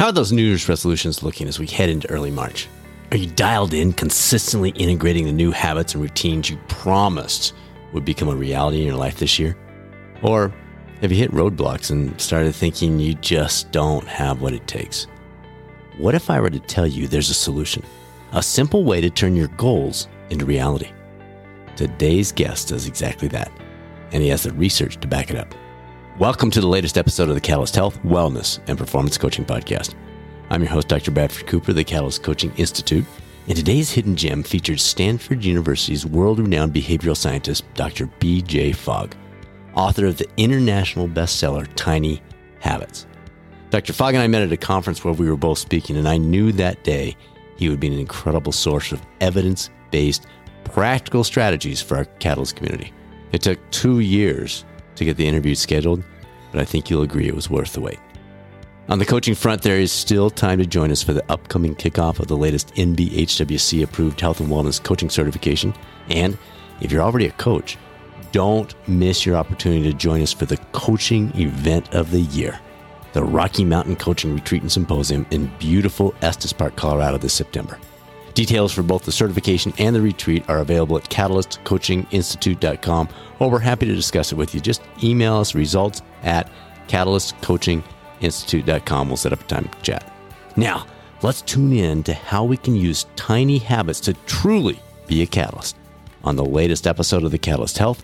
How are those New Year's resolutions looking as we head into early March? Are you dialed in, consistently integrating the new habits and routines you promised would become a reality in your life this year? Or have you hit roadblocks and started thinking you just don't have what it takes? What if I were to tell you there's a solution? A simple way to turn your goals into reality. Today's guest does exactly that, and he has the research to back it up. Welcome to the latest episode of the Catalyst Health, Wellness, and Performance Coaching Podcast. I'm your host, Dr. Bradford Cooper, of the Catalyst Coaching Institute, and today's hidden gem features Stanford University's world renowned behavioral scientist, Dr. B.J. Fogg, author of the international bestseller Tiny Habits. Dr. Fogg and I met at a conference where we were both speaking, and I knew that day he would be an incredible source of evidence based, practical strategies for our Catalyst community. It took two years to get the interview scheduled, but I think you'll agree it was worth the wait. On the coaching front, there is still time to join us for the upcoming kickoff of the latest NBHWC approved health and wellness coaching certification. And if you're already a coach, don't miss your opportunity to join us for the coaching event of the year, the Rocky Mountain Coaching Retreat and Symposium in beautiful Estes Park, Colorado this September. Details for both the certification and the retreat are available at catalystcoachinginstitute.com, or we're happy to discuss it with you. Just email us results at catalystcoachinginstitute.com. We'll set up a time to chat. Now, let's tune in to how we can use tiny habits to truly be a catalyst on the latest episode of the Catalyst Health,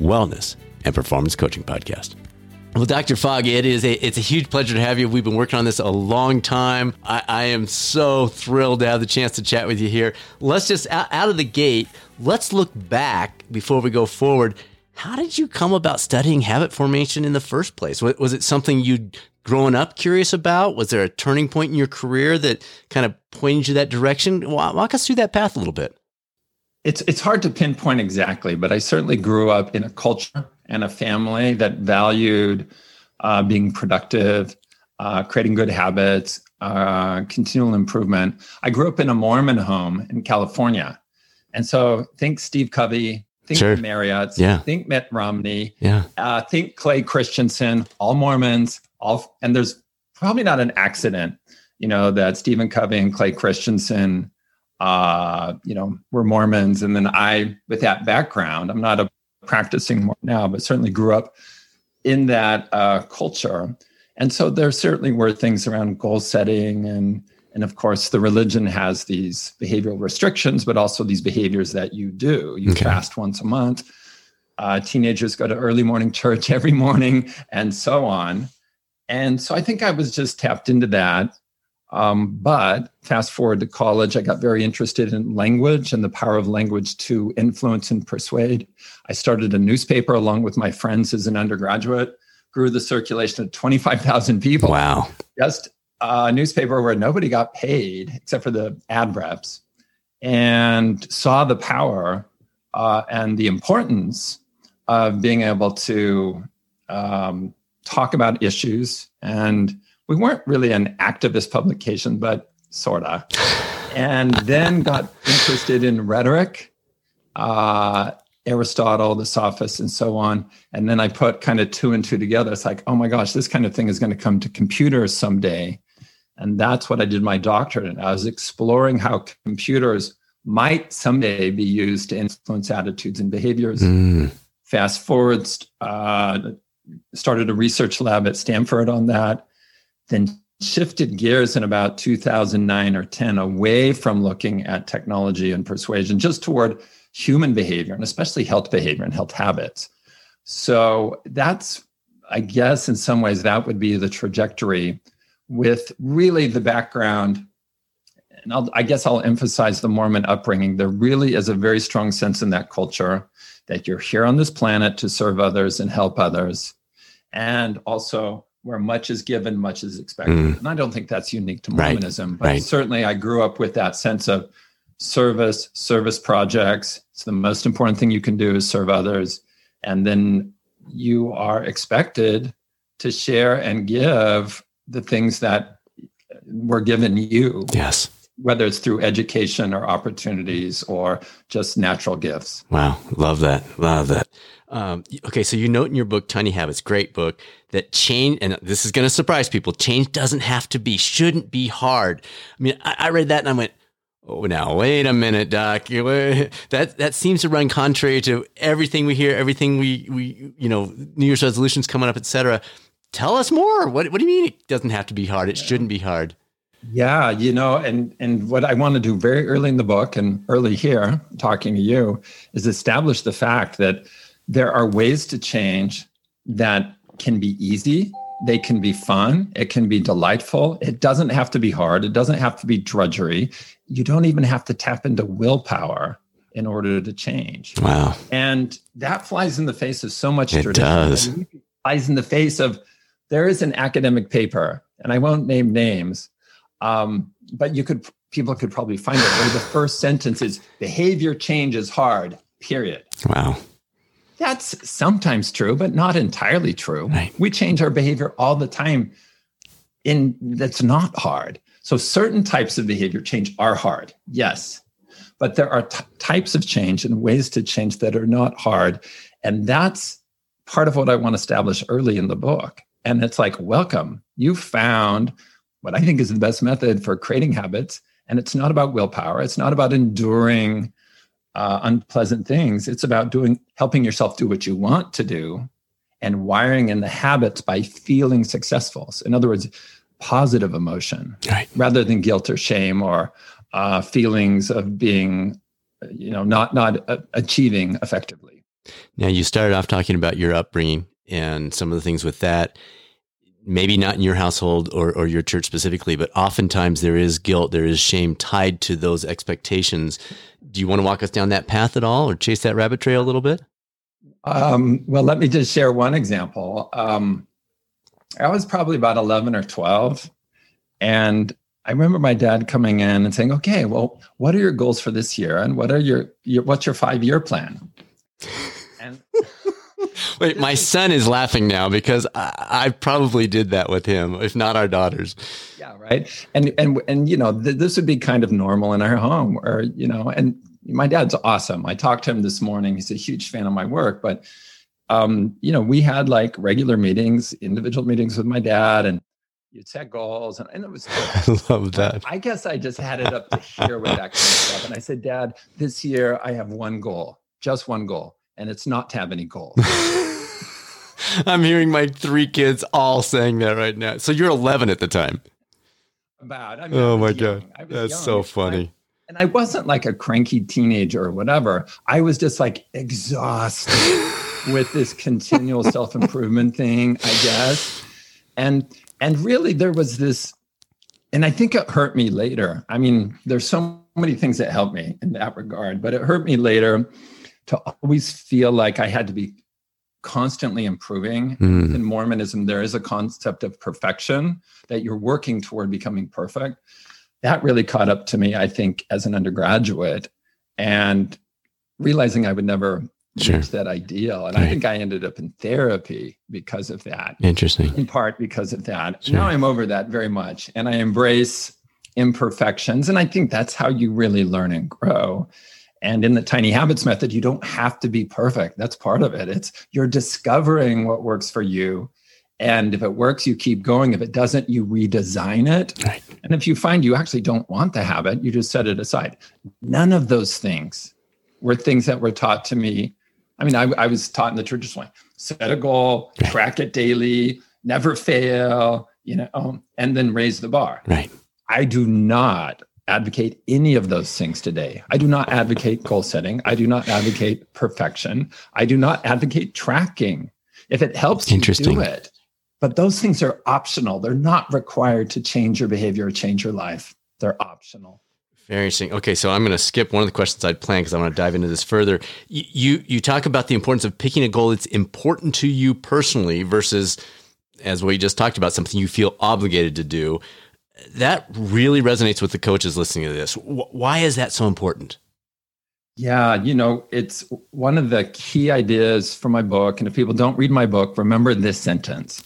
Wellness, and Performance Coaching Podcast. Well, Dr. Fogg, it is a it's a huge pleasure to have you. We've been working on this a long time. I, I am so thrilled to have the chance to chat with you here. Let's just out, out of the gate, let's look back before we go forward. How did you come about studying habit formation in the first place? Was, it something you'd grown up curious about? Was there a turning point in your career that kind of pointed you that direction? Walk us through that path a little bit. It's it's hard to pinpoint exactly, but I certainly grew up in a culture and a family that valued uh, being productive, uh, creating good habits, uh, continual improvement. I grew up in a Mormon home in California. And so think Steve Covey, think sure. Marriott, yeah. think Mitt Romney, yeah. Uh, think Clay Christensen, all Mormons, all, and there's probably not an accident, you know, that Stephen Covey and Clay Christensen, uh, you know, were Mormons. And then I, with that background, I'm not a practicing more now, but certainly grew up in that uh, culture. And so there certainly were things around goal setting and and of course the religion has these behavioral restrictions, but also these behaviors that you do. You okay. fast once a month. Uh, teenagers go to early morning church every morning, and so on. And so I think I was just tapped into that um, but fast forward to college, I got very interested in language and the power of language to influence and persuade. I started a newspaper along with my friends as an undergraduate, grew the circulation of 25,000 people. Wow. Just a newspaper where nobody got paid except for the ad reps and saw the power uh, and the importance of being able to um, talk about issues and we weren't really an activist publication, but sorta. And then got interested in rhetoric, uh, Aristotle, the sophists, and so on. And then I put kind of two and two together. It's like, oh my gosh, this kind of thing is going to come to computers someday. And that's what I did my doctorate in. I was exploring how computers might someday be used to influence attitudes and behaviors. Mm. Fast forward, uh, started a research lab at Stanford on that then shifted gears in about 2009 or 10 away from looking at technology and persuasion just toward human behavior and especially health behavior and health habits. So that's, I guess, in some ways, that would be the trajectory with really the background. And I'll, I guess I'll emphasize the Mormon upbringing. There really is a very strong sense in that culture that you're here on this planet to serve others and help others. And also, where much is given, much is expected. Mm. And I don't think that's unique to Mormonism, right. but right. certainly I grew up with that sense of service, service projects. It's the most important thing you can do is serve others. And then you are expected to share and give the things that were given you. Yes. Whether it's through education or opportunities or just natural gifts. Wow, love that, love that. Um, okay, so you note in your book, Tiny Habits, great book, that change, and this is going to surprise people, change doesn't have to be, shouldn't be hard. I mean, I, I read that and I went, oh, now wait a minute, Doc. That that seems to run contrary to everything we hear, everything we we you know, New Year's resolutions coming up, etc. Tell us more. What what do you mean it doesn't have to be hard? It shouldn't be hard. Yeah, you know, and and what I want to do very early in the book and early here, talking to you, is establish the fact that there are ways to change that can be easy, they can be fun, it can be delightful. It doesn't have to be hard, it doesn't have to be drudgery. You don't even have to tap into willpower in order to change. Wow. And that flies in the face of so much it tradition. Does. It flies in the face of there is an academic paper, and I won't name names, um, but you could people could probably find it where the first sentence is behavior change is hard, period. Wow. That's sometimes true, but not entirely true. Right. We change our behavior all the time in that's not hard. So certain types of behavior change are hard. Yes. But there are t- types of change and ways to change that are not hard. And that's part of what I want to establish early in the book. And it's like, welcome, you found what I think is the best method for creating habits. And it's not about willpower, it's not about enduring uh, unpleasant things. It's about doing, helping yourself do what you want to do and wiring in the habits by feeling successful. So in other words, positive emotion right. rather than guilt or shame or uh, feelings of being, you know, not not uh, achieving effectively. Now you started off talking about your upbringing and some of the things with that. Maybe not in your household or, or your church specifically, but oftentimes there is guilt, there is shame tied to those expectations do you want to walk us down that path at all or chase that rabbit trail a little bit? Um, well, let me just share one example. Um, I was probably about 11 or 12. And I remember my dad coming in and saying, okay, well, what are your goals for this year? And what are your, your what's your five year plan? And wait, my son is laughing now because I, I, probably did that with him, if not our daughters. Yeah, right. And and and you know, th- this would be kind of normal in our home, or you know, and my dad's awesome. I talked to him this morning. He's a huge fan of my work, but um, you know, we had like regular meetings, individual meetings with my dad, and you'd set goals, and, and it was. Cool. I love that. I guess I just had it up to here with that kind of stuff, and I said, Dad, this year I have one goal, just one goal, and it's not to have any goals. I'm hearing my three kids all saying that right now. So you're 11 at the time. About. I mean, oh my god, that's young. so funny. And I wasn't like a cranky teenager or whatever. I was just like exhausted with this continual self improvement thing, I guess. And and really, there was this, and I think it hurt me later. I mean, there's so many things that helped me in that regard, but it hurt me later to always feel like I had to be constantly improving. Mm. In Mormonism, there is a concept of perfection that you're working toward becoming perfect. That really caught up to me, I think, as an undergraduate and realizing I would never sure. reach that ideal. And right. I think I ended up in therapy because of that. Interesting. In part because of that. Sure. Now I'm over that very much and I embrace imperfections. And I think that's how you really learn and grow and in the tiny habits method, you don't have to be perfect. That's part of it. It's you're discovering what works for you. And if it works, you keep going. If it doesn't, you redesign it. Right. And if you find you actually don't want the habit, you just set it aside. None of those things were things that were taught to me. I mean, I, I was taught in the traditional way set a goal, right. track it daily, never fail, you know, um, and then raise the bar. Right. I do not advocate any of those things today. I do not advocate goal setting. I do not advocate perfection. I do not advocate tracking. If it helps you do it. But those things are optional. They're not required to change your behavior or change your life. They're optional. Very interesting. Okay, so I'm going to skip one of the questions I'd planned because I want to dive into this further. You, you you talk about the importance of picking a goal that's important to you personally versus, as we just talked about, something you feel obligated to do that really resonates with the coaches listening to this. Why is that so important? Yeah, you know, it's one of the key ideas for my book. And if people don't read my book, remember this sentence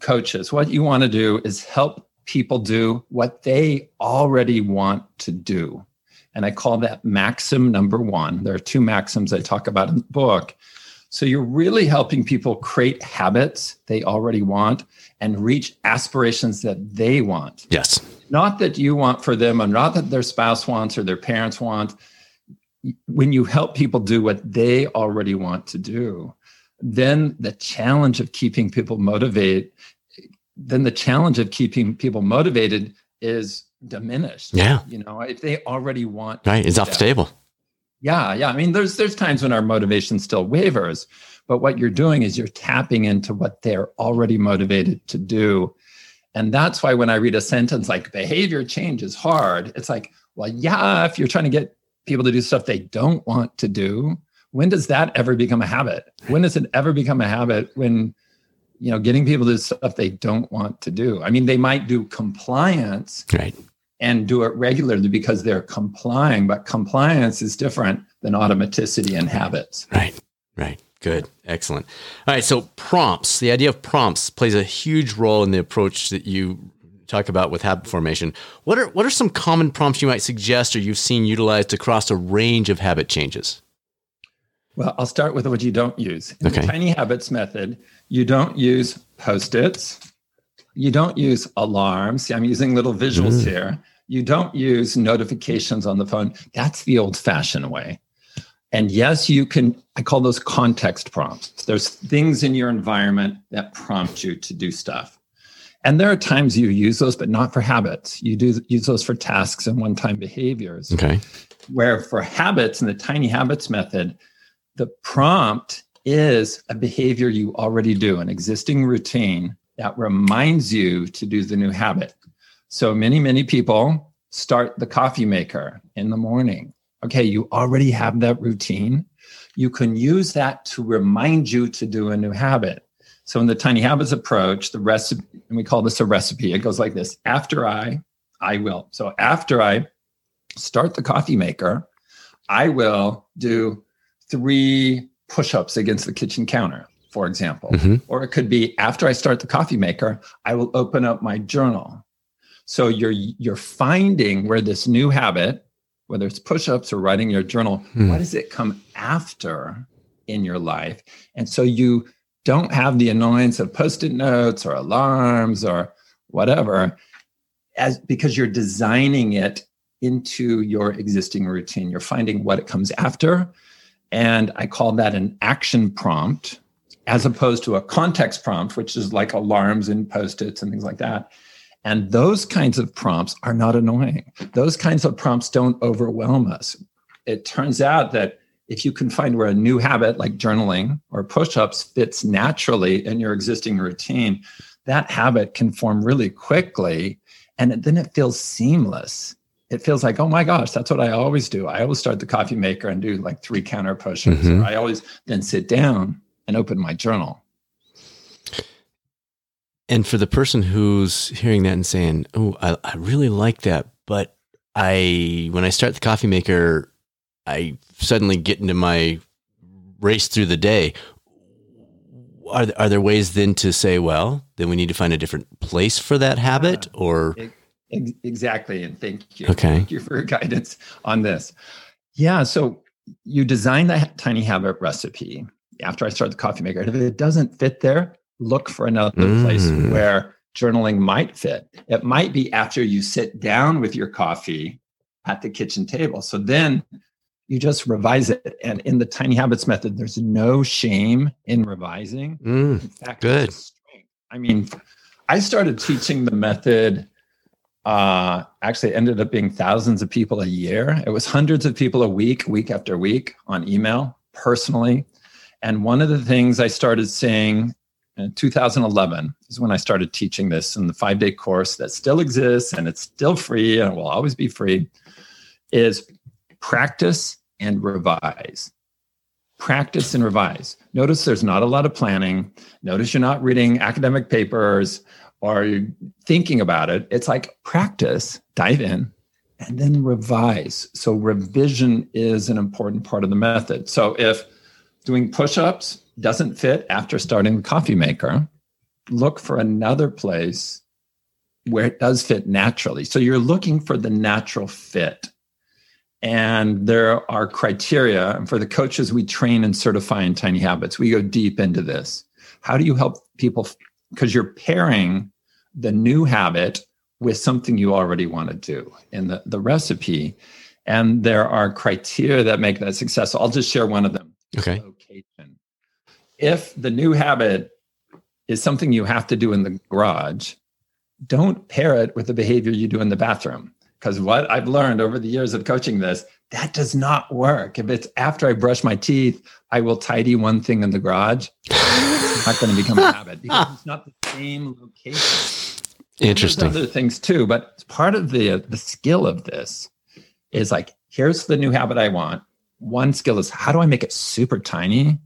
Coaches, what you want to do is help people do what they already want to do. And I call that maxim number one. There are two maxims I talk about in the book. So you're really helping people create habits they already want and reach aspirations that they want. Yes. Not that you want for them, or not that their spouse wants or their parents want. When you help people do what they already want to do, then the challenge of keeping people motivated, then the challenge of keeping people motivated is diminished. Yeah. You know, if they already want right, it's off the table. Yeah, yeah. I mean, there's there's times when our motivation still wavers, but what you're doing is you're tapping into what they're already motivated to do. And that's why when I read a sentence like behavior change is hard, it's like, well, yeah, if you're trying to get people to do stuff they don't want to do, when does that ever become a habit? When does it ever become a habit when you know getting people to do stuff they don't want to do? I mean, they might do compliance, right and do it regularly because they're complying. But compliance is different than automaticity and habits. Right, right. Good, excellent. All right, so prompts, the idea of prompts plays a huge role in the approach that you talk about with habit formation. What are what are some common prompts you might suggest or you've seen utilized across a range of habit changes? Well, I'll start with what you don't use. In okay. the tiny habits method, you don't use post-its. You don't use alarms. See, I'm using little visuals mm. here you don't use notifications on the phone. That's the old fashioned way. And yes, you can, I call those context prompts. There's things in your environment that prompt you to do stuff. And there are times you use those, but not for habits. You do use those for tasks and one time behaviors. Okay. Where for habits and the tiny habits method, the prompt is a behavior you already do, an existing routine that reminds you to do the new habit. So many, many people start the coffee maker in the morning. Okay, you already have that routine. You can use that to remind you to do a new habit. So in the tiny habits approach, the recipe, and we call this a recipe, it goes like this after I, I will. So after I start the coffee maker, I will do three push ups against the kitchen counter, for example. Mm-hmm. Or it could be after I start the coffee maker, I will open up my journal so you're you're finding where this new habit, whether it's push-ups or writing your journal, hmm. what does it come after in your life? And so you don't have the annoyance of post-it notes or alarms or whatever as because you're designing it into your existing routine. You're finding what it comes after. And I call that an action prompt as opposed to a context prompt, which is like alarms and post-its and things like that. And those kinds of prompts are not annoying. Those kinds of prompts don't overwhelm us. It turns out that if you can find where a new habit like journaling or push ups fits naturally in your existing routine, that habit can form really quickly. And then it feels seamless. It feels like, oh my gosh, that's what I always do. I always start the coffee maker and do like three counter push ups. Mm-hmm. I always then sit down and open my journal. And for the person who's hearing that and saying, "Oh, I, I really like that," but I when I start the coffee maker, I suddenly get into my race through the day. Are are there ways then to say, well, then we need to find a different place for that habit, uh, or exactly? And thank you, okay, thank you for your guidance on this. Yeah, so you design that tiny habit recipe after I start the coffee maker. If it doesn't fit there, look for another mm. place where journaling might fit. It might be after you sit down with your coffee at the kitchen table. So then you just revise it. And in the tiny habits method, there's no shame in revising. Mm, in fact, good. I mean, I started teaching the method. Uh, actually, ended up being thousands of people a year. It was hundreds of people a week, week after week on email, personally. And one of the things I started saying in 2011 is when I started teaching this in the five day course that still exists and it's still free and will always be free. Is practice and revise. Practice and revise. Notice there's not a lot of planning. Notice you're not reading academic papers or thinking about it. It's like practice, dive in, and then revise. So, revision is an important part of the method. So, if doing push ups doesn't fit after starting the coffee maker, look for another place where it does fit naturally. So you're looking for the natural fit. And there are criteria. And for the coaches we train and certify in Tiny Habits, we go deep into this. How do you help people? Because you're pairing the new habit with something you already want to do in the, the recipe. And there are criteria that make that successful. I'll just share one of them. Okay. Location. If the new habit is something you have to do in the garage, don't pair it with the behavior you do in the bathroom. Because what I've learned over the years of coaching this, that does not work. If it's after I brush my teeth, I will tidy one thing in the garage. it's not going to become a habit because it's not the same location. Interesting. There's other things too, but part of the the skill of this is like, here's the new habit I want. One skill is how do I make it super tiny?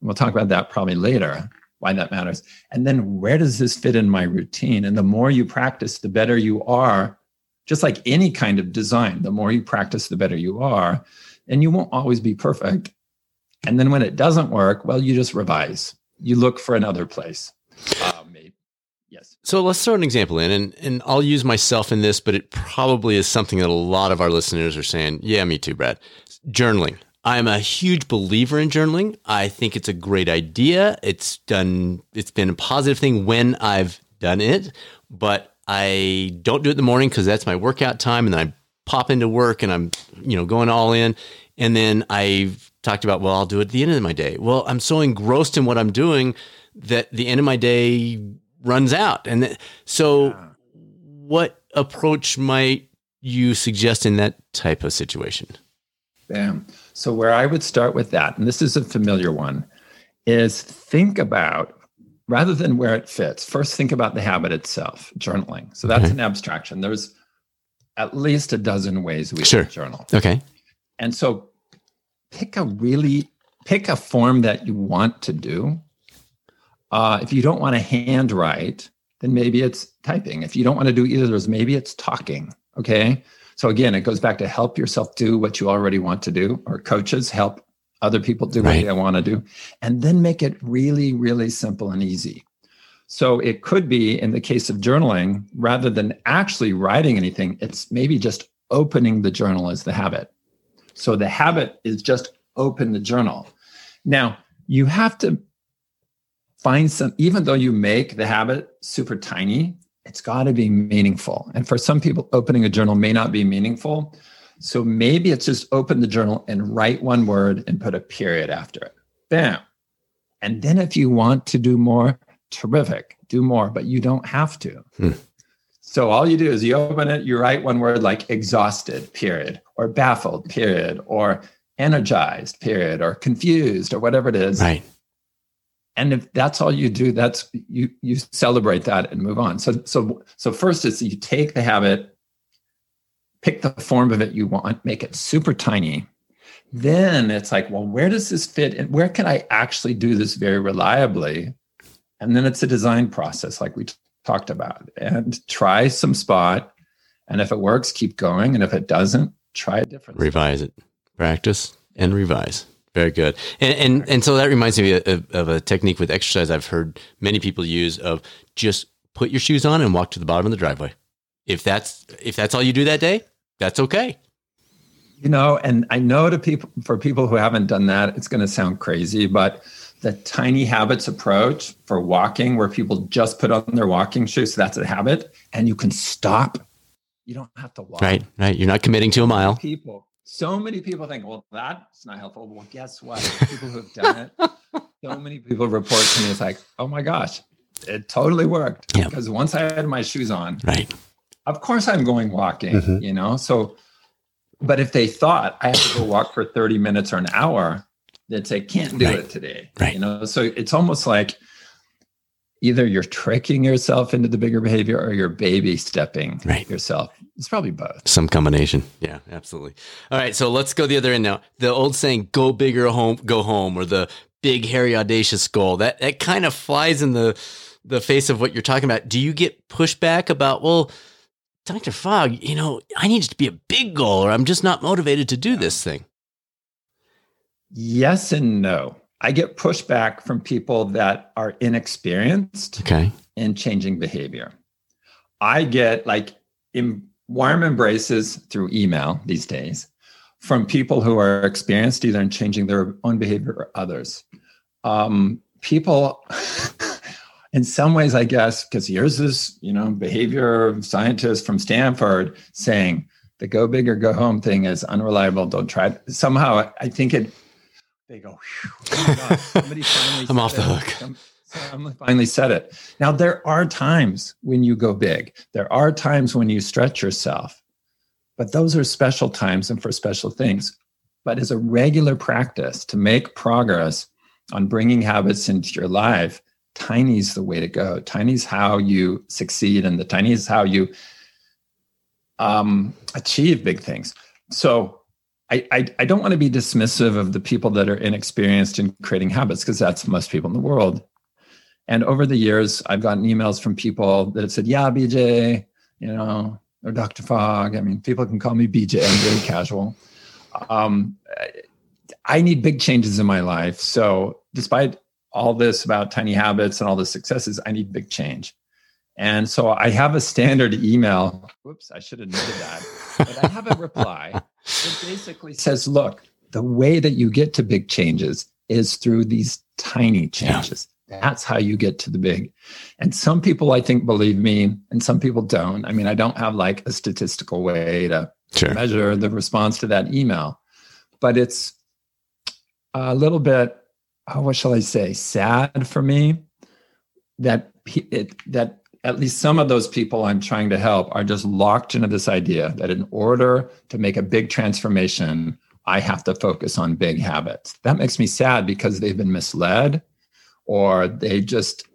We'll talk about that probably later, why that matters. And then where does this fit in my routine? And the more you practice, the better you are. Just like any kind of design, the more you practice, the better you are. And you won't always be perfect. And then when it doesn't work, well, you just revise. You look for another place. Um, Yes. So let's throw an example in, and, and I'll use myself in this, but it probably is something that a lot of our listeners are saying, yeah, me too, Brad. Journaling. I'm a huge believer in journaling. I think it's a great idea. It's done, it's been a positive thing when I've done it, but I don't do it in the morning because that's my workout time. And then I pop into work and I'm, you know, going all in. And then I've talked about, well, I'll do it at the end of my day. Well, I'm so engrossed in what I'm doing that the end of my day runs out. And th- so, yeah. what approach might you suggest in that type of situation? Bam. So, where I would start with that, and this is a familiar one, is think about rather than where it fits, first think about the habit itself, journaling. So, that's okay. an abstraction. There's at least a dozen ways we sure. journal. Okay. And so, pick a really pick a form that you want to do uh, if you don't want to handwrite, then maybe it's typing. If you don't want to do either of those, maybe it's talking. Okay. So again, it goes back to help yourself do what you already want to do, or coaches help other people do right. what they want to do, and then make it really, really simple and easy. So it could be in the case of journaling, rather than actually writing anything, it's maybe just opening the journal as the habit. So the habit is just open the journal. Now, you have to find some, even though you make the habit super tiny, it's got to be meaningful. And for some people, opening a journal may not be meaningful. So maybe it's just open the journal and write one word and put a period after it. Bam. And then if you want to do more, terrific, do more, but you don't have to. Hmm. So all you do is you open it, you write one word like exhausted, period, or baffled, period, or energized, period, or confused, or whatever it is. Right and if that's all you do that's you you celebrate that and move on. So so so first is you take the habit pick the form of it you want make it super tiny. Then it's like well where does this fit and where can i actually do this very reliably? And then it's a design process like we t- talked about. And try some spot. And if it works keep going. And if it doesn't try a different revise it. Practice and revise very good. And, and, and so that reminds me of, of, a technique with exercise I've heard many people use of just put your shoes on and walk to the bottom of the driveway. If that's if that's all you do that day, that's okay. You know, and I know to people for people who haven't done that, it's going to sound crazy, but the tiny habits approach for walking where people just put on their walking shoes, so that's a habit and you can stop. You don't have to walk. Right, right. You're not committing to a mile. People so many people think, well, that's not helpful. Well, guess what? People who've done it, so many people report to me, it's like, oh my gosh, it totally worked. Because once I had my shoes on, right. Of course I'm going walking, mm-hmm. you know? So, but if they thought I have to go walk for 30 minutes or an hour, they'd say, can't do right. it today. Right. You know, so it's almost like either you're tricking yourself into the bigger behavior or you're baby stepping right. yourself it's probably both. Some combination. Yeah, absolutely. All right, so let's go the other end now. The old saying "go bigger home, go home," or the big, hairy, audacious goal that that kind of flies in the the face of what you're talking about. Do you get pushback about well? Dr. Fogg, you know, I need it to be a big goal or I'm just not motivated to do this thing. Yes and no. I get pushback from people that are inexperienced okay. in changing behavior. I get like in warm embraces through email these days from people who are experienced either in changing their own behavior or others. Um, people, in some ways, I guess, because here's this, you know, behavior scientist from Stanford saying the go big or go home thing is unreliable. Don't try it. Somehow, I think it. They go. Oh somebody finally. I'm off the hook. Someone finally said it. Now there are times when you go big. There are times when you stretch yourself, but those are special times and for special things. But as a regular practice to make progress on bringing habits into your life, tiny is the way to go. Tiny is how you succeed, and the tiny is how you um, achieve big things. So I, I, don't want to be dismissive of the people that are inexperienced in creating habits because that's most people in the world. And over the years, I've gotten emails from people that have said, "Yeah, BJ, you know, or Dr. Fogg. I mean, people can call me BJ. I'm very casual. Um, I need big changes in my life. So, despite all this about tiny habits and all the successes, I need big change. And so I have a standard email. Whoops, I should have noted that. But I have a reply that basically says, look, the way that you get to big changes is through these tiny changes. Yeah. That's how you get to the big. And some people, I think, believe me, and some people don't. I mean, I don't have like a statistical way to sure. measure the response to that email, but it's a little bit, oh, what shall I say, sad for me that it, that at least some of those people I'm trying to help are just locked into this idea that in order to make a big transformation, I have to focus on big habits. That makes me sad because they've been misled or they just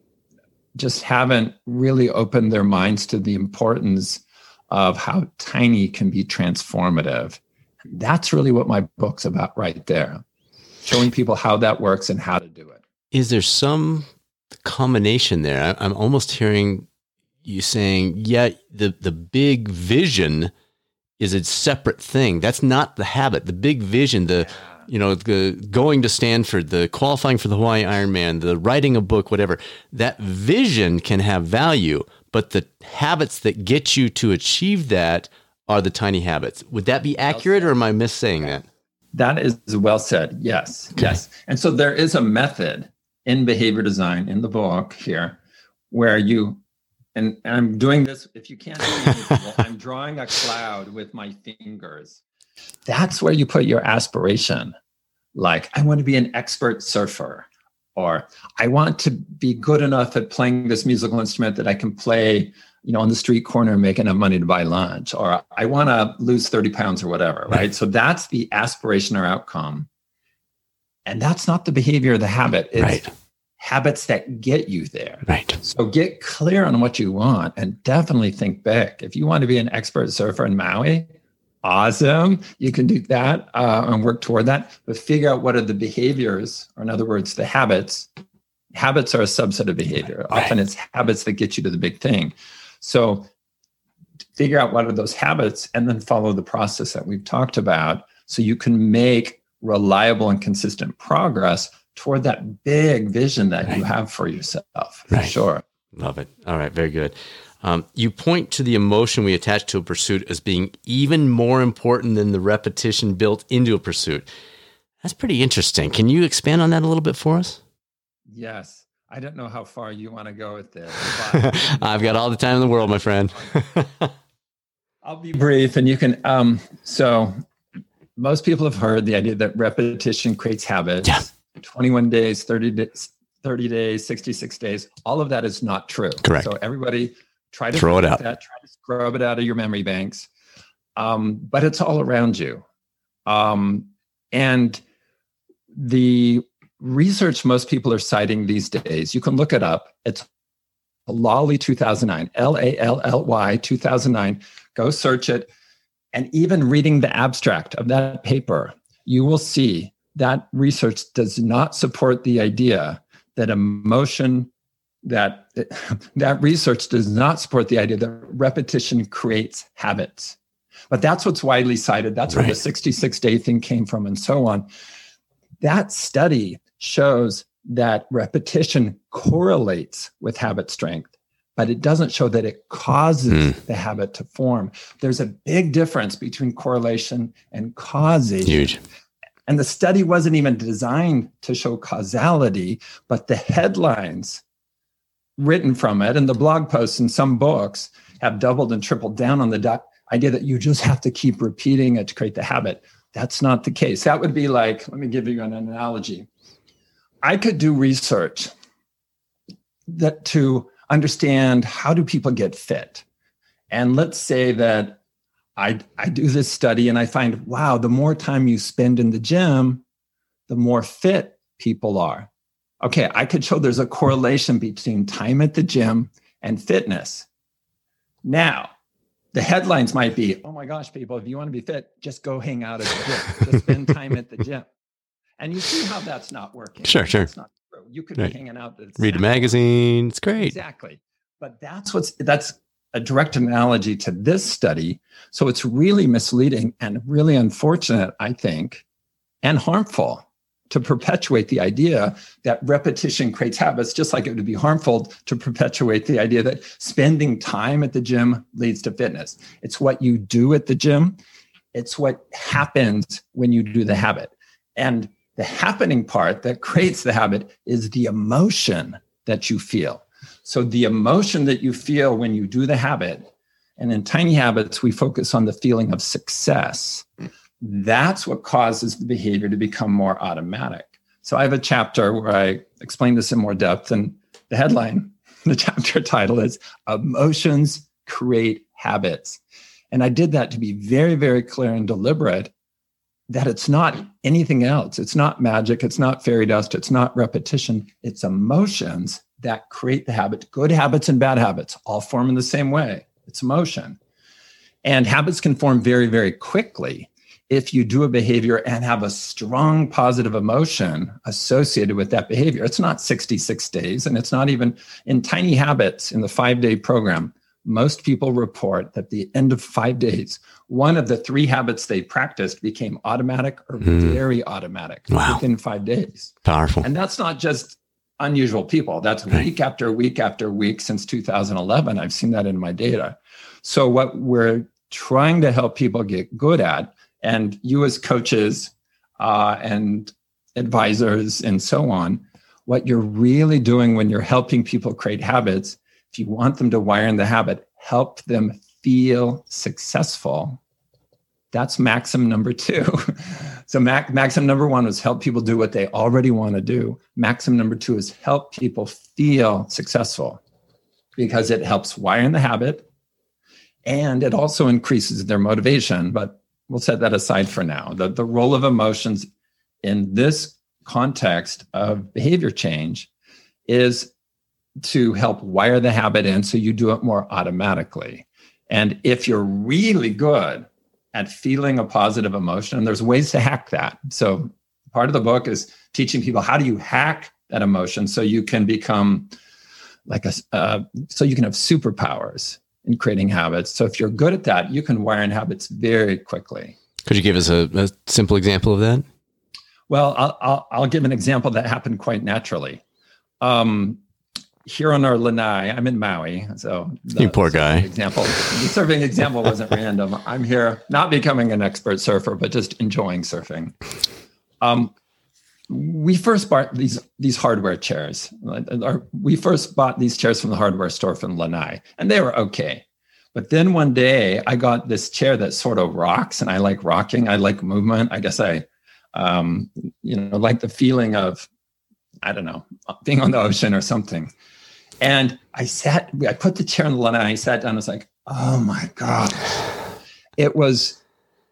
just haven't really opened their minds to the importance of how tiny can be transformative. That's really what my book's about right there. Showing people how that works and how to do it. Is there some combination there? I'm almost hearing you saying, yeah, the, the big vision is a separate thing. That's not the habit. The big vision, the you know, the going to Stanford, the qualifying for the Hawaii Ironman, the writing a book, whatever. That vision can have value, but the habits that get you to achieve that are the tiny habits. Would that be accurate, or am I missaying that? That is well said. Yes, okay. yes. And so there is a method in behavior design in the book here where you and, and I'm doing this. If you can't see me, I'm drawing a cloud with my fingers. That's where you put your aspiration. Like, I want to be an expert surfer, or I want to be good enough at playing this musical instrument that I can play, you know, on the street corner and make enough money to buy lunch, or I want to lose 30 pounds or whatever, right? So that's the aspiration or outcome. And that's not the behavior, the habit. It's right habits that get you there. Right. So get clear on what you want and definitely think big. If you want to be an expert surfer in Maui, awesome. You can do that uh, and work toward that. But figure out what are the behaviors, or in other words, the habits. Habits are a subset of behavior. Right. Often it's habits that get you to the big thing. So figure out what are those habits and then follow the process that we've talked about so you can make reliable and consistent progress toward that big vision that right. you have for yourself. For right. sure. Love it. All right. Very good. Um, you point to the emotion we attach to a pursuit as being even more important than the repetition built into a pursuit. That's pretty interesting. Can you expand on that a little bit for us? Yes. I don't know how far you want to go with this. I've got all the time in the world, my friend. I'll be brief and you can. Um, so, most people have heard the idea that repetition creates habits. Yeah. 21 days, 30 days, 30 days, 66 days. All of that is not true. Correct. So everybody try to throw it out. That, try to scrub it out of your memory banks. Um, but it's all around you. Um, and the research most people are citing these days, you can look it up. It's Lally 2009, L A L L Y 2009. Go search it. And even reading the abstract of that paper, you will see that research does not support the idea that emotion that that research does not support the idea that repetition creates habits but that's what's widely cited that's right. where the 66 day thing came from and so on that study shows that repetition correlates with habit strength but it doesn't show that it causes mm. the habit to form. There's a big difference between correlation and causation. Huge. And the study wasn't even designed to show causality, but the headlines written from it and the blog posts and some books have doubled and tripled down on the idea that you just have to keep repeating it to create the habit. That's not the case. That would be like, let me give you an analogy. I could do research that to understand how do people get fit. And let's say that I, I do this study and I find, wow, the more time you spend in the gym, the more fit people are. Okay, I could show there's a correlation between time at the gym and fitness. Now, the headlines might be, oh my gosh, people, if you want to be fit, just go hang out at the gym, just spend time at the gym. And you see how that's not working. Sure, sure. It's not true. You could right. be hanging out. Read a magazine. It's great. Exactly. But that's what's that's a direct analogy to this study. So it's really misleading and really unfortunate, I think, and harmful to perpetuate the idea that repetition creates habits, just like it would be harmful to perpetuate the idea that spending time at the gym leads to fitness. It's what you do at the gym, it's what happens when you do the habit. And the happening part that creates the habit is the emotion that you feel. So, the emotion that you feel when you do the habit, and in tiny habits, we focus on the feeling of success that's what causes the behavior to become more automatic. So I have a chapter where I explain this in more depth, and the headline, the chapter title is Emotions Create Habits. And I did that to be very, very clear and deliberate that it's not anything else. It's not magic. It's not fairy dust. It's not repetition. It's emotions that create the habit. Good habits and bad habits all form in the same way. It's emotion. And habits can form very, very quickly if you do a behavior and have a strong positive emotion associated with that behavior. It's not 66 days, and it's not even in tiny habits in the five day program. Most people report that the end of five days, one of the three habits they practiced became automatic or mm. very automatic wow. within five days. Powerful. And that's not just unusual people. That's week after week after week since 2011. I've seen that in my data. So, what we're trying to help people get good at and you as coaches uh, and advisors and so on, what you're really doing when you're helping people create habits, if you want them to wire in the habit, help them feel successful. That's maxim number two. so, maxim number one was help people do what they already want to do. Maxim number two is help people feel successful because it helps wire in the habit and it also increases their motivation. But we'll set that aside for now. The, the role of emotions in this context of behavior change is to help wire the habit in so you do it more automatically. And if you're really good at feeling a positive emotion, and there's ways to hack that. So part of the book is teaching people how do you hack that emotion so you can become like a uh, so you can have superpowers in creating habits. So if you're good at that, you can wire in habits very quickly. Could you give us a, a simple example of that? Well, I'll, I'll, I'll, give an example that happened quite naturally. Um, here on our lanai, I'm in Maui, so you poor guy. Example, the surfing example wasn't random. I'm here, not becoming an expert surfer, but just enjoying surfing. Um, we first bought these these hardware chairs. We first bought these chairs from the hardware store from Lanai, and they were okay. But then one day I got this chair that sort of rocks, and I like rocking. I like movement. I guess I, um, you know, like the feeling of, I don't know, being on the ocean or something. And I sat. I put the chair on the Lanai. I sat down. I was like, oh my god, it was,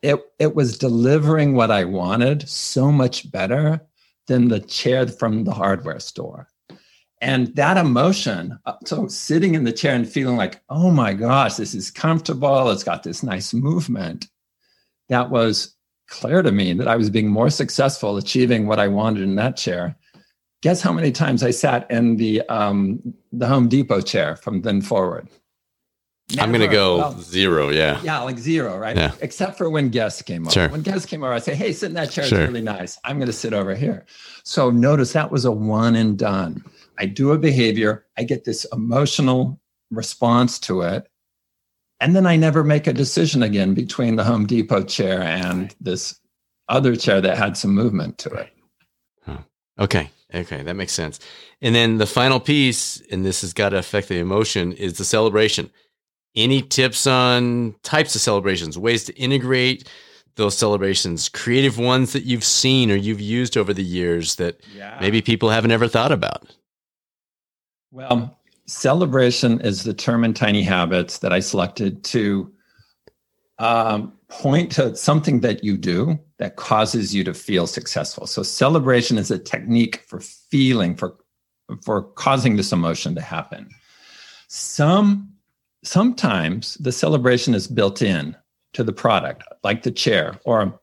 it it was delivering what I wanted so much better than the chair from the hardware store. And that emotion, uh, so sitting in the chair and feeling like, oh my gosh, this is comfortable, it's got this nice movement, that was clear to me that I was being more successful achieving what I wanted in that chair. Guess how many times I sat in the um, the Home Depot chair from then forward? Never. I'm going to go well, zero. Yeah. Yeah, like zero, right? Yeah. Except for when guests came over. Sure. When guests came over, I say, hey, sit in that chair. Sure. It's really nice. I'm going to sit over here. So notice that was a one and done. I do a behavior, I get this emotional response to it. And then I never make a decision again between the Home Depot chair and right. this other chair that had some movement to it. Huh. Okay. Okay. That makes sense. And then the final piece, and this has got to affect the emotion, is the celebration. Any tips on types of celebrations, ways to integrate those celebrations, creative ones that you've seen or you've used over the years that yeah. maybe people haven't ever thought about? Well, celebration is the term in Tiny Habits that I selected to um, point to something that you do that causes you to feel successful. So celebration is a technique for feeling, for for causing this emotion to happen. Some sometimes the celebration is built in to the product, like the chair or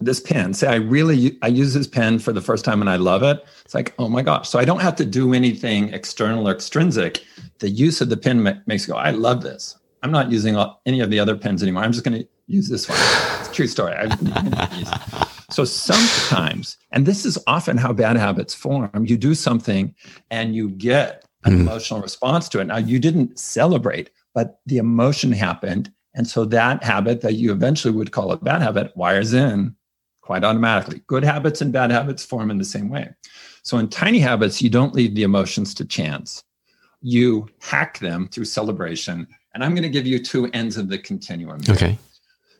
this pen. Say I really I use this pen for the first time and I love it. It's like, oh my gosh. So I don't have to do anything external or extrinsic. The use of the pen makes go, I love this. I'm not using any of the other pens anymore. I'm just going to use this one. It's a true story. so sometimes, and this is often how bad habits form, you do something and you get an mm. emotional response to it. Now, you didn't celebrate, but the emotion happened. And so that habit that you eventually would call a bad habit wires in quite automatically. Good habits and bad habits form in the same way. So in tiny habits, you don't leave the emotions to chance. You hack them through celebration. And I'm going to give you two ends of the continuum. Okay.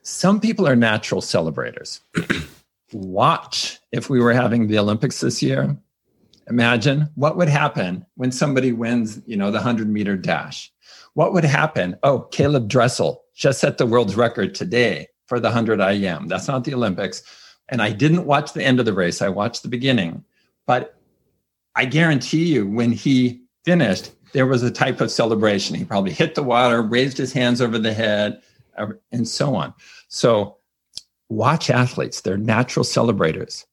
Some people are natural celebrators. Watch if we were having the Olympics this year. Imagine what would happen when somebody wins, you know, the 100 meter dash. What would happen? Oh, Caeleb Dressel just set the world's record today for the 100 IM. That's not the Olympics. And I didn't watch the end of the race, I watched the beginning. But I guarantee you, when he finished, there was a type of celebration. He probably hit the water, raised his hands over the head, and so on. So, watch athletes, they're natural celebrators.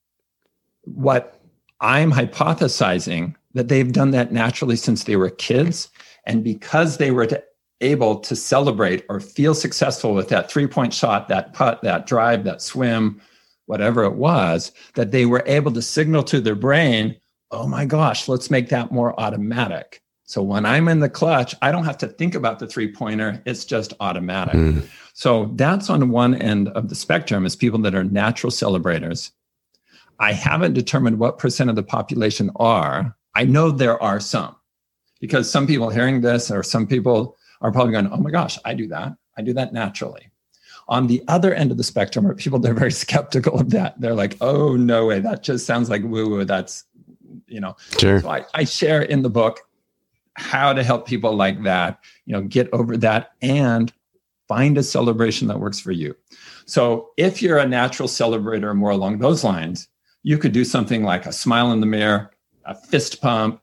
What I'm hypothesizing that they've done that naturally since they were kids. And because they were to, able to celebrate or feel successful with that three point shot, that putt, that drive, that swim, whatever it was, that they were able to signal to their brain, oh my gosh, let's make that more automatic. So when I'm in the clutch, I don't have to think about the three pointer, it's just automatic. Mm. So that's on one end of the spectrum is people that are natural celebrators. I haven't determined what percent of the population are. I know there are some because some people hearing this or some people are probably going, oh my gosh, I do that. I do that naturally. On the other end of the spectrum are people that are very skeptical of that. They're like, oh, no way. That just sounds like woo woo. That's, you know. Sure. So I, I share in the book how to help people like that, you know, get over that and find a celebration that works for you. So if you're a natural celebrator more along those lines, you could do something like a smile in the mirror, a fist pump.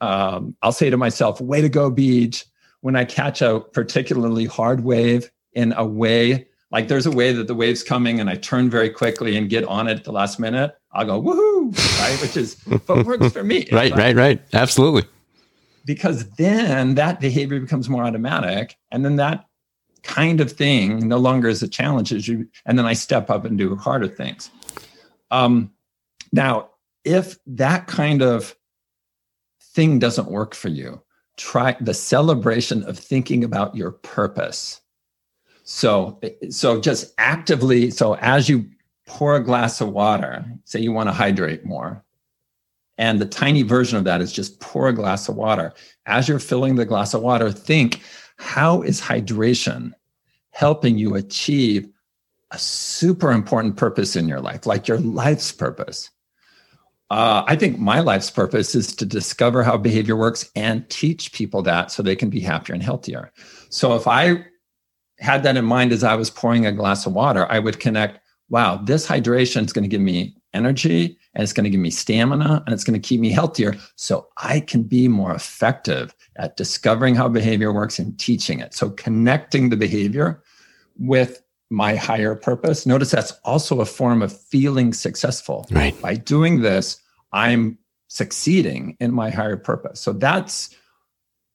Um, I'll say to myself, way to go, beach. When I catch a particularly hard wave in a way like there's a way that the wave's coming and I turn very quickly and get on it at the last minute, I'll go woohoo, right? Which is what works for me. right, like, right, right. Absolutely. Because then that behavior becomes more automatic. And then that kind of thing no longer is a challenge as you and then I step up and do harder things. Um, now, if that kind of thing doesn't work for you, try the celebration of thinking about your purpose so, so just actively, so as you pour a glass of water, say you want to hydrate more, and the tiny version of that is just pour a glass of water. As you're filling the glass of water, think how is hydration helping you achieve a super important purpose in your life, like your life's purpose? Uh, I think my life's purpose is to discover how behavior works and teach people that so they can be happier and healthier. So if I had that in mind as I was pouring a glass of water, I would connect, wow, this hydration is going to give me energy and it's going to give me stamina and it's going to keep me healthier so I can be more effective at discovering how behavior works and teaching it. So connecting the behavior with my higher purpose. Notice that's also a form of feeling successful. Right. By doing this, I'm succeeding in my higher purpose. So that's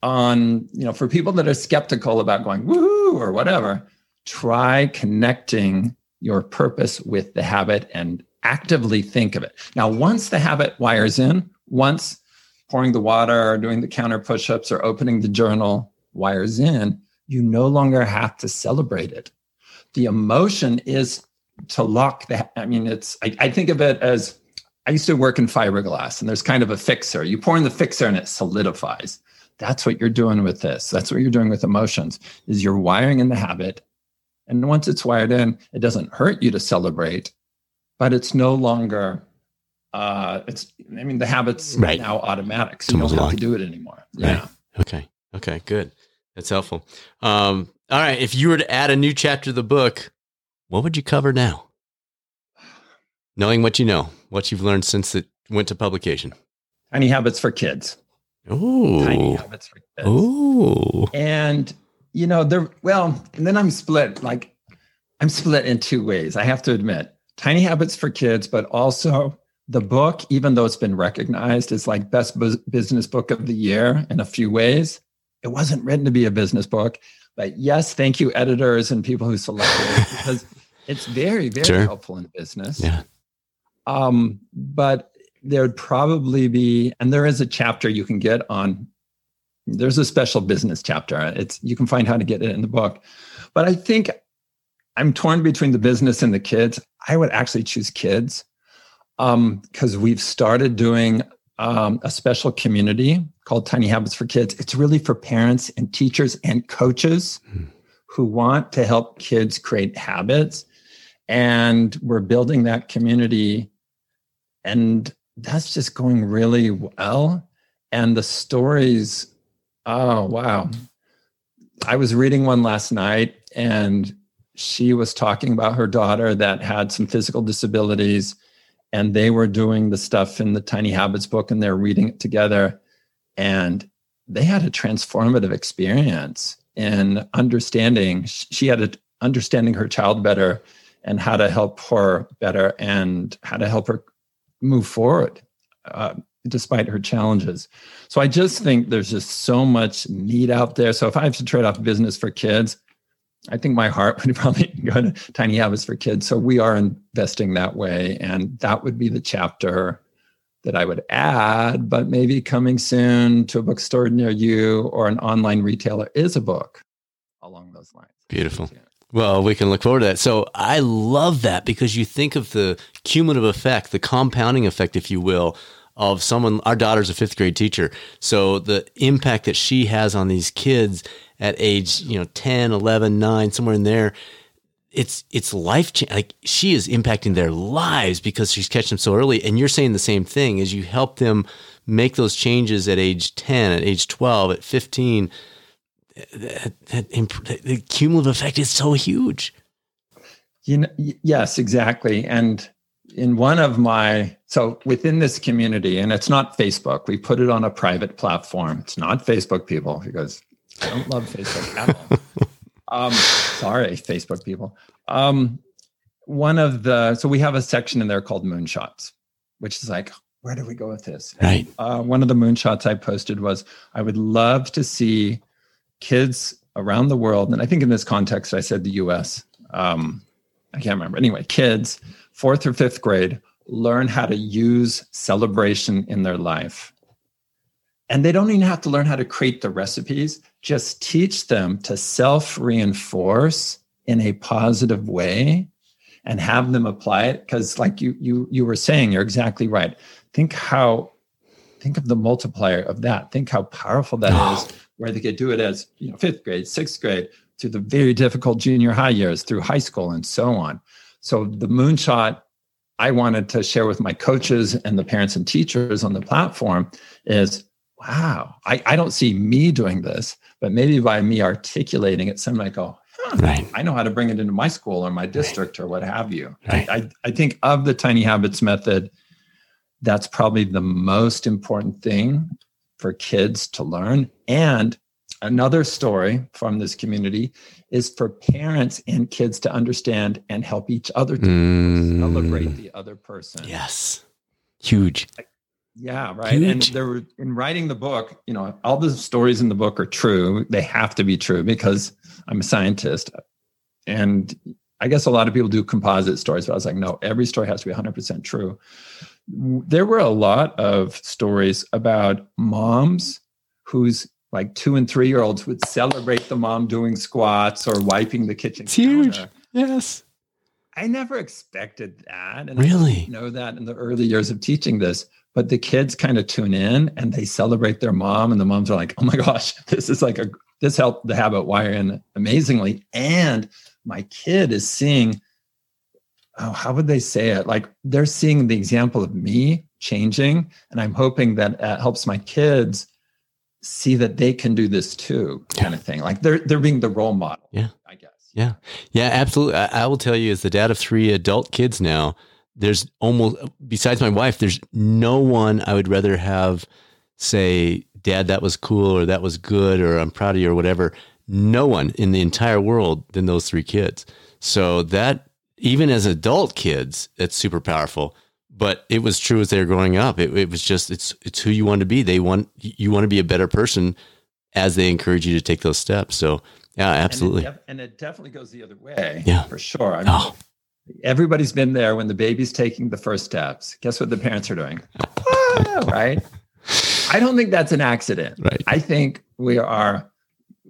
on, you know, for people that are skeptical about going woohoo or whatever, try connecting your purpose with the habit and actively think of it. Now, once the habit wires in, once pouring the water or doing the counter push-ups or opening the journal wires in, you no longer have to celebrate it. The emotion is to lock that. I mean, it's, I, I think of it as I used to work in fiberglass and there's kind of a fixer. You pour in the fixer and it solidifies. That's what you're doing with this. That's what you're doing with emotions is you're wiring in the habit. And once it's wired in, it doesn't hurt you to celebrate, but it's no longer uh it's I mean the habit's right. now automatic. So you don't have to do it anymore. Right. Yeah. Okay. Okay, good. That's helpful. Um, all right. If you were to add a new chapter to the book, what would you cover now? Knowing what you know, what you've learned since it went to publication. Tiny habits for kids. Oh. Tiny habits for kids. Oh. And you know, there well, and then I'm split, like I'm split in two ways. I have to admit. Tiny habits for kids, but also the book, even though it's been recognized as like best bu- business book of the year in a few ways, it wasn't written to be a business book. But yes, thank you, editors and people who selected it because it's very, very sure. helpful in business. Yeah. Um, but there'd probably be, and there is a chapter you can get on. There's a special business chapter. It's you can find how to get it in the book. But I think I'm torn between the business and the kids. I would actually choose kids because um, we've started doing um, a special community called Tiny Habits for Kids. It's really for parents and teachers and coaches mm. who want to help kids create habits. And we're building that community. And that's just going really well. And the stories, oh, wow. I was reading one last night and she was talking about her daughter that had some physical disabilities and they were doing the stuff in the Tiny Habits book and they're reading it together. And they had a transformative experience in understanding, she had a, understanding her child better and how to help her better and how to help her move forward uh, despite her challenges. So I just think there's just so much need out there. So if I have to trade off business for kids, I think my heart would probably go to Tiny Habits for Kids. So we are investing that way. And that would be the chapter that I would add, but maybe coming soon to a bookstore near you or an online retailer is a book along those lines. Beautiful. Well, we can look forward to that. So I love that because you think of the cumulative effect, the compounding effect, if you will, of someone. Our daughter's a fifth grade teacher. So the impact that she has on these kids at age, you know, 10, 11, 9, somewhere in there, it's it's life change. Like she is impacting their lives because she's catching them so early. And you're saying the same thing as you help them make those changes at age 10, at age 12, at 15. That, that, that the cumulative effect is so huge. You know, yes, exactly. And in one of my so within this community, and it's not Facebook, we put it on a private platform. It's not Facebook people because I don't love Facebook at all. um, sorry, Facebook people. Um, one of the so we have a section in there called moonshots, which is like, where do we go with this? Right. Uh, one of the moonshots I posted was, I would love to see kids around the world, and I think in this context I said the U.S. Um, I can't remember. Anyway, kids, fourth or fifth grade, learn how to use celebration in their life. And they don't even have to learn how to create the recipes. Just teach them to self reinforce in a positive way and have them apply it. Because like you you you were saying you're exactly right. Think how think of the multiplier of that. Think how powerful that oh. is where they could do it as you know fifth grade sixth grade through the very difficult junior high years through high school and so on. So the moonshot i wanted to share with my coaches and the parents and teachers on the platform is wow, I, I don't see me doing this, but maybe by me articulating it, might go, huh, right. I know how to bring it into my school or my district right. or what have you. Right. I, I think of the tiny habits method, that's probably the most important thing for kids to learn. And another story from this community is for parents and kids to understand and help each other to mm. celebrate the other person. Yes. Huge. Yeah, right. Huge. And there were in writing the book, you know, all the stories in the book are true. They have to be true because I'm a scientist. And I guess a lot of people do composite stories, but I was like, no, every story has to be 100% true. There were a lot of stories about moms whose like two and three year olds would celebrate the mom doing squats or wiping the kitchen. It's huge. Yes. I never expected that. And really? I know that in the early years of teaching this. But the kids kind of tune in and they celebrate their mom, and the moms are like, oh my gosh, this is like a, this helped the habit wire in amazingly. And my kid is seeing, oh, how would they say it? Like they're seeing the example of me changing. And I'm hoping that uh, helps my kids see that they can do this too, kind of thing. Like they're they're being the role model. Yeah. I guess. Yeah. Yeah, absolutely. I, I will tell you as the dad of three adult kids now, there's almost besides my wife, there's no one I would rather have say, Dad, that was cool or that was good or I'm proud of you or whatever. No one in the entire world than those three kids. So that even as adult kids, it's super powerful. But it was true as they were growing up. It, it was just it's it's who you want to be. They want you want to be a better person as they encourage you to take those steps. So yeah, absolutely. And it, and it definitely goes the other way. Yeah, for sure. I oh. mean, oh everybody's been there when the baby's taking the first steps. Guess what the parents are doing? ah, right? I don't think that's an accident. Right. I think we are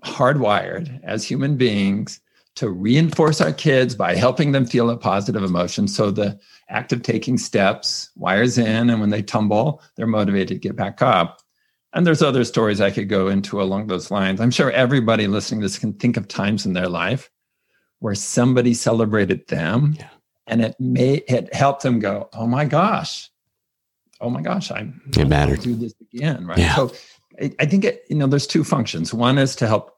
hardwired as human beings to reinforce our kids by helping them feel a positive emotion. So the act of taking steps wires in, and when they tumble, they're motivated to get back up. And there's other stories I could go into along those lines. I'm sure everybody listening to this can think of times in their life where somebody celebrated them yeah. and it may it helped them go, oh my gosh, oh my gosh, I'm it mattered. do this again, right? Yeah. So I, I think it, you know, there's two functions. One is to help,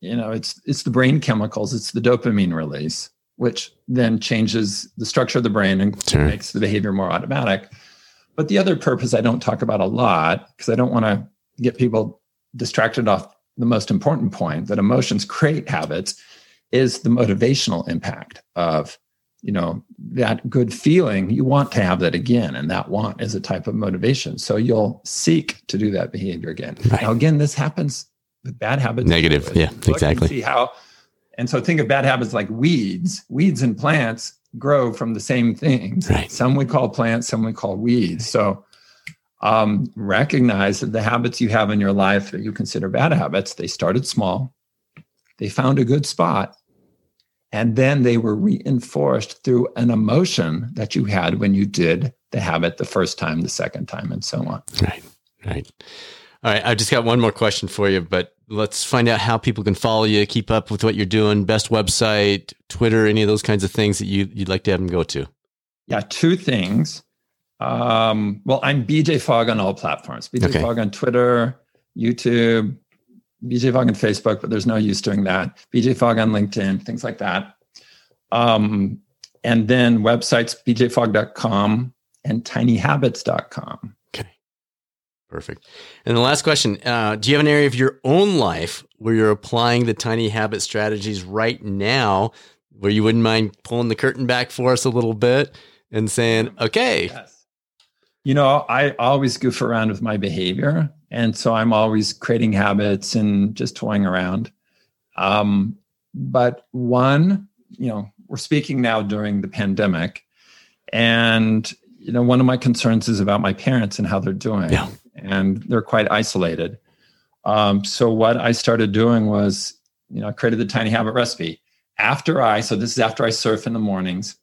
you know, it's it's the brain chemicals, it's the dopamine release, which then changes the structure of the brain and sure. makes the behavior more automatic. But the other purpose I don't talk about a lot because I don't want to get people distracted off the most important point that emotions create habits is the motivational impact of you know that good feeling. You want to have that again and that want is a type of motivation. So you'll seek to do that behavior again. Right. now again this happens with bad habits. Negative. Yeah exactly. see how and so think of bad habits like weeds. Weeds and plants grow from the same things. Right. some we call plants some we call weeds. So um, recognize that the habits you have in your life that you consider bad habits they started small. They found a good spot and then they were reinforced through an emotion that you had when you did the habit the first time, the second time, and so on. Right, right. All right. I've just got one more question for you, but let's find out how people can follow you, keep up with what you're doing, best website, Twitter, any of those kinds of things that you, you'd like to have them go to. Yeah, two things. Um, well, I'm BJ Fogg on all platforms. BJ okay. Fogg on Twitter, YouTube, BJ Fogg on Facebook, but there's no use doing that. BJ Fogg on LinkedIn, things like that. Um, and then websites bjfogg.com and tinyhabits.com. Okay. Perfect. And the last question uh, Do you have an area of your own life where you're applying the tiny habit strategies right now where you wouldn't mind pulling the curtain back for us a little bit and saying, okay. Yes. You know, I always goof around with my behavior. And so I'm always creating habits and just toying around. Um, but one, you know, we're speaking now during the pandemic. And, you know, one of my concerns is about my parents and how they're doing. Yeah. And they're quite isolated. Um, so what I started doing was, you know, I created the tiny habit recipe. After I, so this is after I surf in the mornings,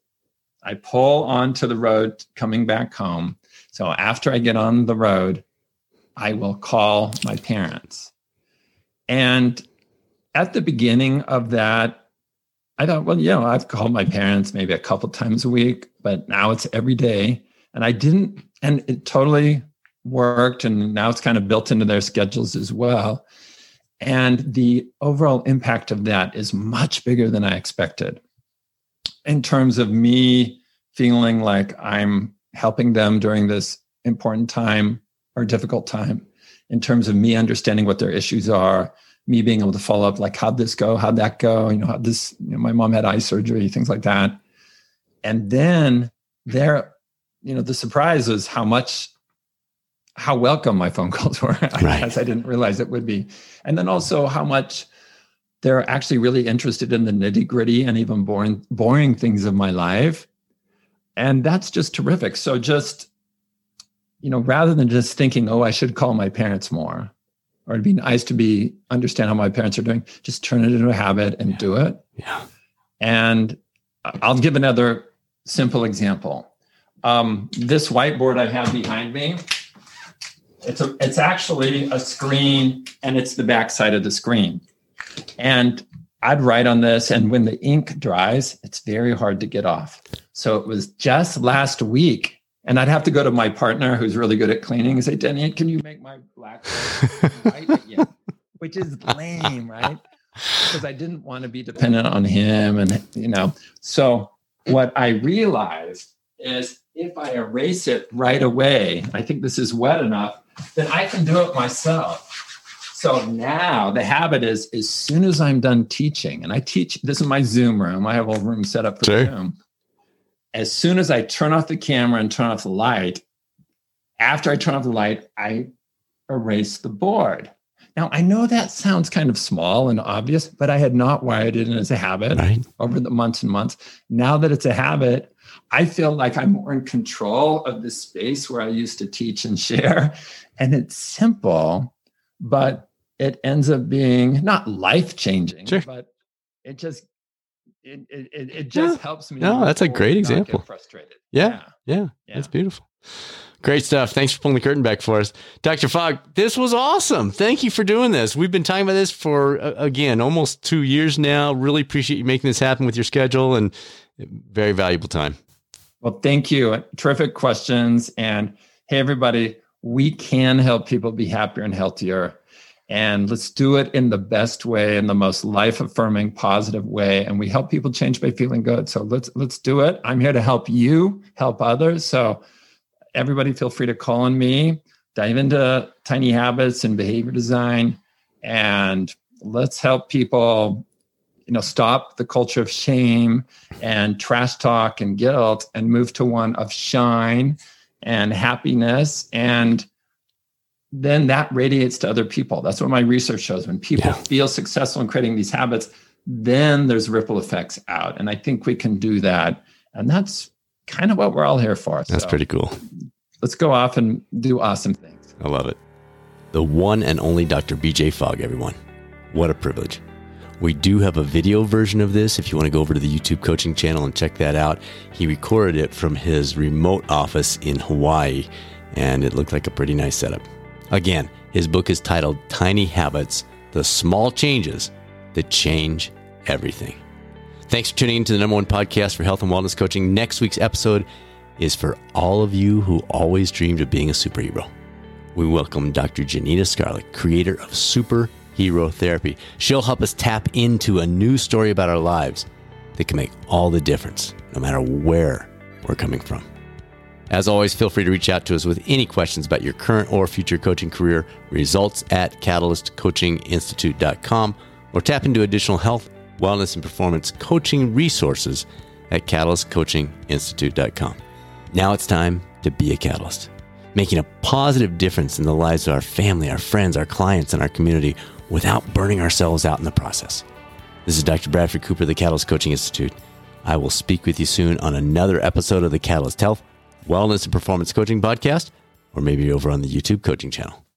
I pull onto the road coming back home. So after I get on the road, I will call my parents. And at the beginning of that, I thought, well, you know, I've called my parents maybe a couple times a week, but now it's every day. And I didn't, and it totally worked. And now it's kind of built into their schedules as well. And the overall impact of that is much bigger than I expected in terms of me feeling like I'm helping them during this important time or difficult time in terms of me understanding what their issues are, me being able to follow up, like, how'd this go? How'd that go? You know, how this, you know, my mom had eye surgery, things like that. And then there, you know, the surprise was how much, how welcome my phone calls were. I right. guess I didn't realize it would be. And then also how much they're actually really interested in the nitty gritty and even boring, boring things of my life. And that's just terrific. So just you know, rather than just thinking, oh, I should call my parents more, or it'd be nice to be understand how my parents are doing. Just turn it into a habit and yeah. do it. Yeah. And I'll give another simple example. Um, this whiteboard I have behind me, it's a, it's actually a screen, and it's the back side of the screen. And I'd write on this, and when the ink dries, it's very hard to get off. So it was just last week, and I'd have to go to my partner who's really good at cleaning and say, Denny, can you make my black white again? Which is lame, right? Because I didn't want to be dependent on him. And, you know, so what I realized is if I erase it right away, I think this is wet enough, then I can do it myself. So now the habit is as soon as I'm done teaching, and I teach, this is my Zoom room. I have a room set up for Sure. Zoom. As soon as I turn off the camera and turn off the light, after I turn off the light, I erase the board. Now I know that sounds kind of small and obvious, but I had not wired it in as a habit Right. over the months and months. Now that it's a habit, I feel like I'm more in control of the space where I used to teach and share. And it's simple, but it ends up being not life changing, Sure. but it just it it, it, just Yeah. helps me. No, that's a great and not get example. Frustrated. Yeah. Yeah. Yeah. That's beautiful. Great stuff. Thanks for pulling the curtain back for us. Dr. Fogg, this was awesome. Thank you for doing this. We've been talking about this for, uh, again, almost two years now. Really appreciate you making this happen with your schedule and very valuable time. Well, thank you. Terrific questions. And hey, everybody, we can help people be happier and healthier. And let's do it in the best way, in the most life affirming, positive way. And we help people change by feeling good. So let's let's do it. I'm here to help you, help others. So everybody feel free to call on me, dive into tiny habits and behavior design, and let's help people you know stop the culture of shame and trash talk and guilt and move to one of shine and happiness and then that radiates to other people that's what my research shows when people Yeah. feel successful in creating these habits then there's ripple effects out and i think we can do that and that's kind of what we're all here for That's So pretty cool. let's go off and do awesome things I love it. The one and only Dr. BJ Fogg, everyone. What a privilege. We do have a video version of this if you want to go over to the YouTube coaching channel and check that out. He recorded it from his remote office in Hawaii, and it looked like a pretty nice setup. Again, his book is titled Tiny Habits The Small Changes That Change Everything. Thanks for tuning in to the number one podcast for health and wellness coaching. Next week's episode is for all of you who always dreamed of being a superhero. We welcome Dr. Janina Scarlet, creator of Superhero Therapy. She'll help us tap into a new story about our lives that can make all the difference, no matter where we're coming from. As always, feel free to reach out to us with any questions about your current or future coaching career. Results at catalystcoachinginstitute.com or tap into additional health, wellness, and performance coaching resources at catalystcoachinginstitute.com. Now it's time to be a catalyst, making a positive difference in the lives of our family, our friends, our clients, and our community without burning ourselves out in the process. This is Dr. Bradford Cooper, of the Catalyst Coaching Institute. I will speak with you soon on another episode of the Catalyst Health, Wellness, and Performance Coaching Podcast, or maybe over on the YouTube coaching channel.